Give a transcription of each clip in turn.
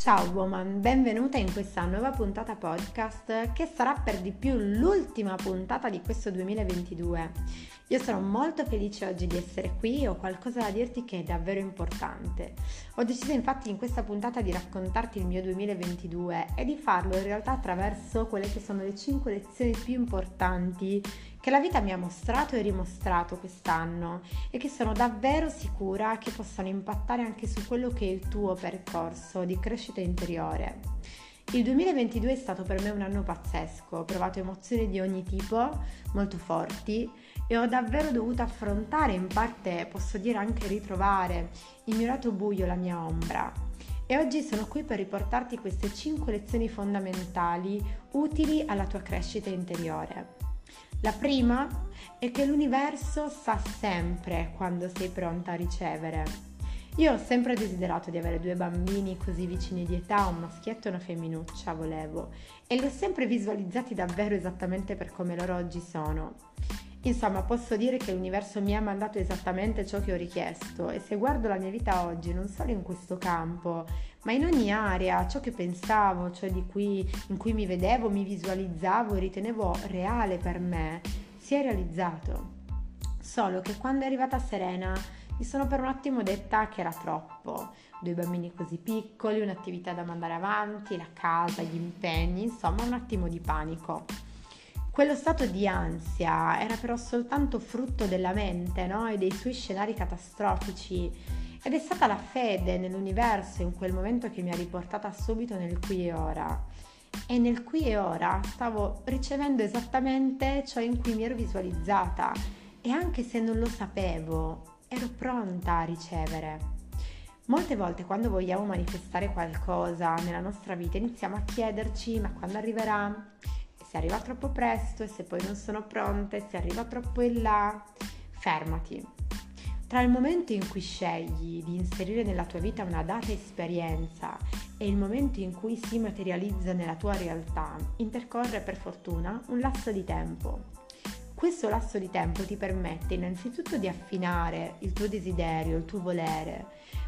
Ciao woman, benvenuta in questa nuova puntata podcast che sarà per di più l'ultima puntata di questo 2022. Io sono molto felice oggi di essere qui e ho qualcosa da dirti che è davvero importante. Ho deciso infatti in questa puntata di raccontarti il mio 2022 e di farlo in realtà attraverso quelle che sono le 5 lezioni più importanti che la vita mi ha mostrato e rimostrato quest'anno e che sono davvero sicura che possano impattare anche su quello che è il tuo percorso di crescita interiore. Il 2022 è stato per me un anno pazzesco, ho provato emozioni di ogni tipo, molto forti, e ho davvero dovuto affrontare, in parte posso dire anche ritrovare, il mio lato buio, la mia ombra. E oggi sono qui per riportarti queste 5 lezioni fondamentali utili alla tua crescita interiore. La prima è che l'universo sa sempre quando sei pronta a ricevere. Io ho sempre desiderato di avere due bambini così vicini di età, un maschietto e una femminuccia volevo, e li ho sempre visualizzati davvero esattamente per come loro oggi sono. Insomma, posso dire che l'universo mi ha mandato esattamente ciò che ho richiesto e se guardo la mia vita oggi, non solo in questo campo, ma in ogni area, ciò che pensavo, ciò di cui, in cui mi vedevo, mi visualizzavo e ritenevo reale per me, si è realizzato. Solo che quando è arrivata Serena mi sono per un attimo detta che era troppo. Due bambini così piccoli, un'attività da mandare avanti, la casa, gli impegni, insomma un attimo di panico. Quello stato di ansia era però soltanto frutto della mente no? e dei suoi scenari catastrofici ed è stata la fede nell'universo in quel momento che mi ha riportata subito nel qui e ora. E nel qui e ora stavo ricevendo esattamente ciò in cui mi ero visualizzata e anche se non lo sapevo, ero pronta a ricevere. Molte volte quando vogliamo manifestare qualcosa nella nostra vita iniziamo a chiederci ma quando arriverà? E se arriva troppo presto e se poi non sono pronta e se arriva troppo in là? Fermati, tra il momento in cui scegli di inserire nella tua vita una data esperienza e il momento in cui si materializza nella tua realtà, intercorre per fortuna un lasso di tempo. Questo lasso di tempo ti permette innanzitutto di affinare il tuo desiderio, il tuo volere,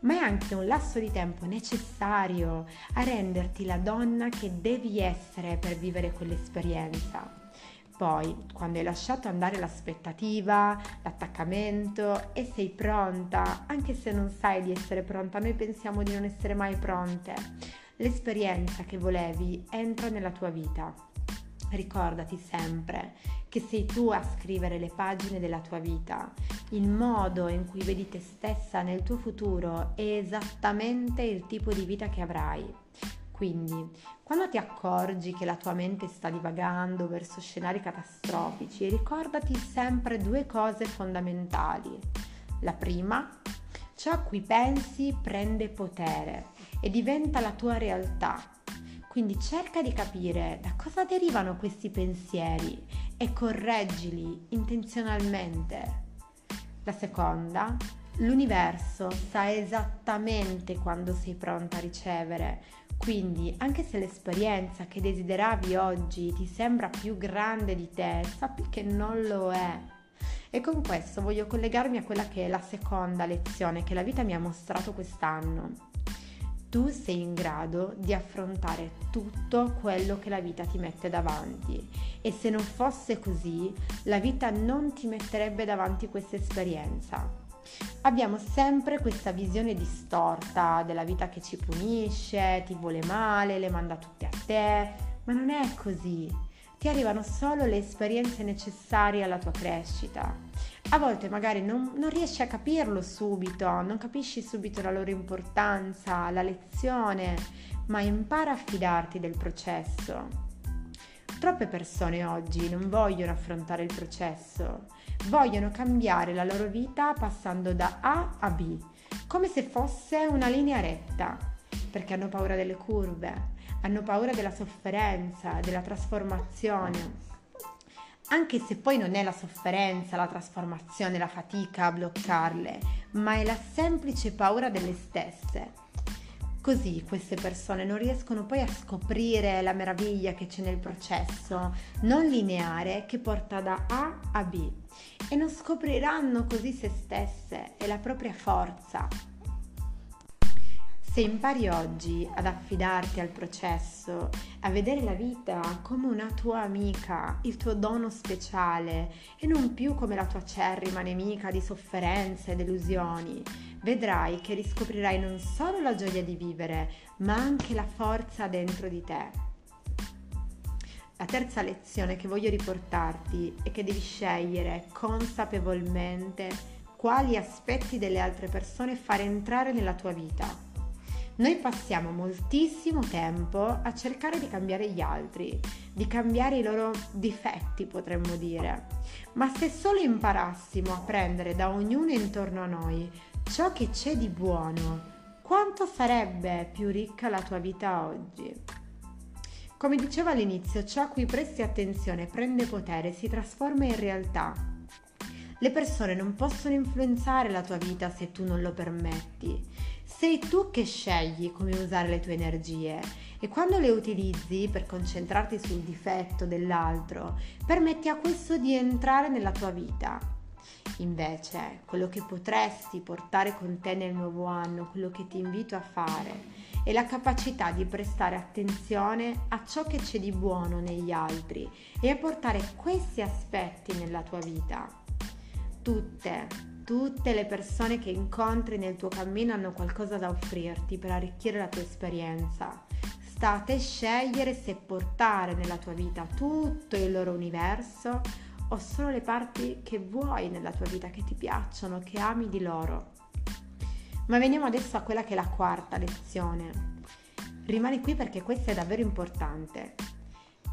ma è anche un lasso di tempo necessario a renderti la donna che devi essere per vivere quell'esperienza. Poi, quando hai lasciato andare l'aspettativa, l'attaccamento e sei pronta, anche se non sai di essere pronta, noi pensiamo di non essere mai pronte, l'esperienza che volevi entra nella tua vita. Ricordati sempre che sei tu a scrivere le pagine della tua vita. Il modo in cui vedi te stessa nel tuo futuro è esattamente il tipo di vita che avrai. Quindi, quando ti accorgi che la tua mente sta divagando verso scenari catastrofici, ricordati sempre due cose fondamentali. La prima, ciò a cui pensi prende potere e diventa la tua realtà. Quindi cerca di capire da cosa derivano questi pensieri e correggili intenzionalmente. La seconda, l'universo sa esattamente quando sei pronta a ricevere quindi, anche se l'esperienza che desideravi oggi ti sembra più grande di te, sappi che non lo è. E con questo voglio collegarmi a quella che è la seconda lezione che la vita mi ha mostrato quest'anno. Tu sei in grado di affrontare tutto quello che la vita ti mette davanti e se non fosse così, la vita non ti metterebbe davanti questa esperienza abbiamo sempre questa visione distorta della vita che ci punisce, ti vuole male, le manda tutte a te, ma non è così. Ti arrivano solo le esperienze necessarie alla tua crescita. A volte magari non, non riesci a capirlo subito, non capisci subito la loro importanza, la lezione, ma impara a fidarti del processo. Troppe persone oggi non vogliono affrontare il processo, vogliono cambiare la loro vita passando da A a B, come se fosse una linea retta, perché hanno paura delle curve, hanno paura della sofferenza, della trasformazione. Anche se poi non è la sofferenza, la trasformazione, la fatica a bloccarle, ma è la semplice paura delle stesse Così queste persone non riescono poi a scoprire la meraviglia che c'è nel processo non lineare che porta da A a B e non scopriranno così se stesse e la propria forza. Se impari oggi ad affidarti al processo, a vedere la vita come una tua amica, il tuo dono speciale e non più come la tua acerrima nemica di sofferenze e delusioni, vedrai che riscoprirai non solo la gioia di vivere, ma anche la forza dentro di te. La terza lezione che voglio riportarti è che devi scegliere consapevolmente quali aspetti delle altre persone fare entrare nella tua vita noi passiamo moltissimo tempo a cercare di cambiare gli altri, di cambiare i loro difetti, potremmo dire. Ma se solo imparassimo a prendere da ognuno intorno a noi ciò che c'è di buono, quanto sarebbe più ricca la tua vita oggi? Come dicevo all'inizio, ciò a cui presti attenzione prende potere, si trasforma in realtà. Le persone non possono influenzare la tua vita se tu non lo permetti sei tu che scegli come usare le tue energie e quando le utilizzi per concentrarti sul difetto dell'altro, permetti a questo di entrare nella tua vita. Invece, quello che potresti portare con te nel nuovo anno, quello che ti invito a fare, è la capacità di prestare attenzione a ciò che c'è di buono negli altri e a portare questi aspetti nella tua vita. Tutte, Tutte le persone che incontri nel tuo cammino hanno qualcosa da offrirti per arricchire la tua esperienza. Sta a te scegliere se portare nella tua vita tutto il loro universo o solo le parti che vuoi nella tua vita, che ti piacciono, che ami di loro. Ma veniamo adesso a quella che è la quarta lezione. Rimani qui perché questa è davvero importante.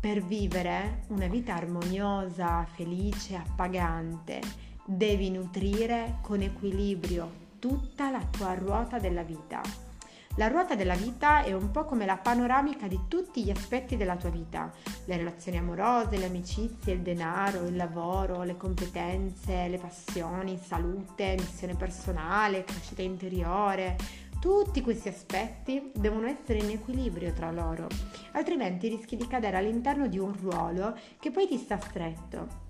Per vivere una vita armoniosa, felice, appagante, devi nutrire con equilibrio tutta la tua ruota della vita. La ruota della vita è un po' come la panoramica di tutti gli aspetti della tua vita, le relazioni amorose, le amicizie, il denaro, il lavoro, le competenze, le passioni, salute, missione personale, crescita interiore. Tutti questi aspetti devono essere in equilibrio tra loro, altrimenti rischi di cadere all'interno di un ruolo che poi ti sta stretto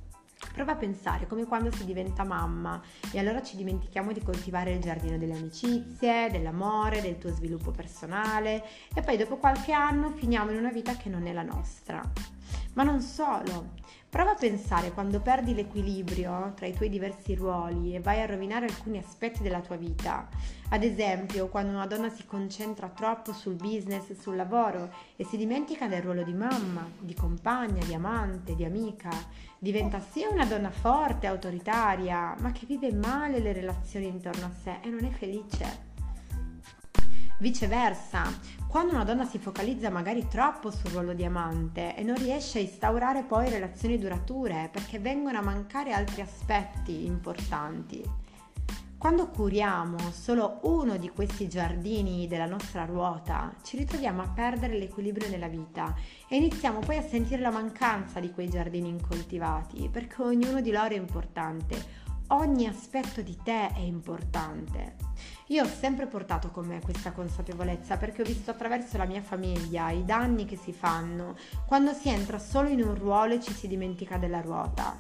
Prova a pensare come quando si diventa mamma e allora ci dimentichiamo di coltivare il giardino delle amicizie, dell'amore, del tuo sviluppo personale e poi dopo qualche anno finiamo in una vita che non è la nostra. Ma non solo, prova a pensare quando perdi l'equilibrio tra i tuoi diversi ruoli e vai a rovinare alcuni aspetti della tua vita. Ad esempio, quando una donna si concentra troppo sul business e sul lavoro e si dimentica del ruolo di mamma, di compagna, di amante, di amica, diventa sia una donna forte, autoritaria, ma che vive male le relazioni intorno a sé e non è felice. Viceversa, quando una donna si focalizza magari troppo sul ruolo di amante e non riesce a instaurare poi relazioni durature perché vengono a mancare altri aspetti importanti. Quando curiamo solo uno di questi giardini della nostra ruota, ci ritroviamo a perdere l'equilibrio nella vita e iniziamo poi a sentire la mancanza di quei giardini incoltivati, perché ognuno di loro è importante, ogni aspetto di te è importante. Io ho sempre portato con me questa consapevolezza perché ho visto attraverso la mia famiglia i danni che si fanno quando si entra solo in un ruolo e ci si dimentica della ruota.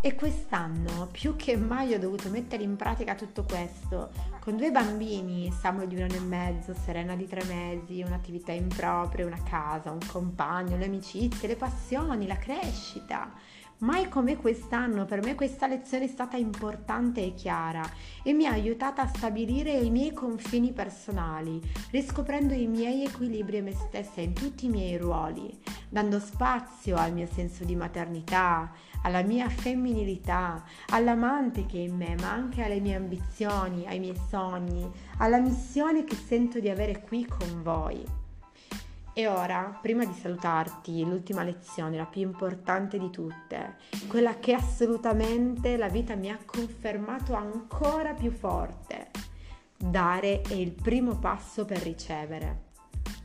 E quest'anno più che mai ho dovuto mettere in pratica tutto questo. Con due bambini, Samuel di un anno e mezzo, Serena di tre mesi, un'attività impropria, una casa, un compagno, le amicizie, le passioni, la crescita. Mai come quest'anno per me questa lezione è stata importante e chiara e mi ha aiutata a stabilire i miei confini personali, riscoprendo i miei equilibri e me stessa in tutti i miei ruoli, dando spazio al mio senso di maternità, alla mia femminilità, all'amante che è in me, ma anche alle mie ambizioni, ai miei sogni, alla missione che sento di avere qui con voi. E ora, prima di salutarti, l'ultima lezione, la più importante di tutte, quella che assolutamente la vita mi ha confermato ancora più forte. Dare è il primo passo per ricevere.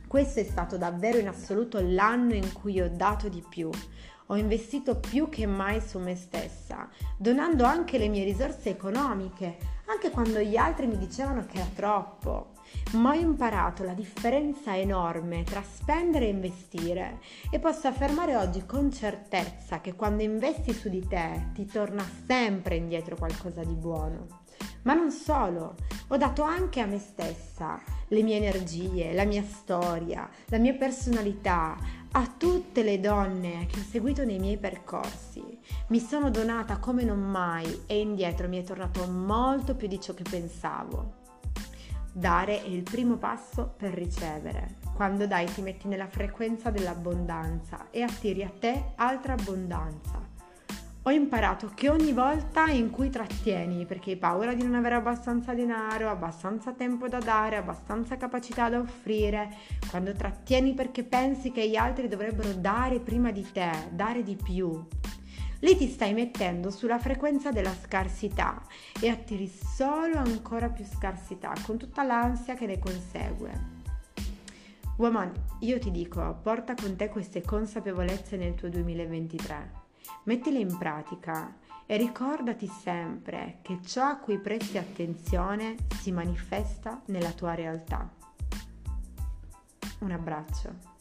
Questo è stato davvero in assoluto l'anno in cui ho dato di più. Ho investito più che mai su me stessa, donando anche le mie risorse economiche, anche quando gli altri mi dicevano che era troppo ma ho imparato la differenza enorme tra spendere e investire e posso affermare oggi con certezza che quando investi su di te ti torna sempre indietro qualcosa di buono. Ma non solo, ho dato anche a me stessa le mie energie, la mia storia, la mia personalità, a tutte le donne che ho seguito nei miei percorsi. Mi sono donata come non mai e indietro mi è tornato molto più di ciò che pensavo. Dare è il primo passo per ricevere. Quando dai ti metti nella frequenza dell'abbondanza e attiri a te altra abbondanza. Ho imparato che ogni volta in cui trattieni perché hai paura di non avere abbastanza denaro, abbastanza tempo da dare, abbastanza capacità da offrire, quando trattieni perché pensi che gli altri dovrebbero dare prima di te, dare di più, lì ti stai mettendo sulla frequenza della scarsità e attiri solo ancora più scarsità con tutta l'ansia che ne consegue. Woman, io ti dico, porta con te queste consapevolezze nel tuo 2023. Mettile in pratica e ricordati sempre che ciò a cui presti attenzione si manifesta nella tua realtà. Un abbraccio.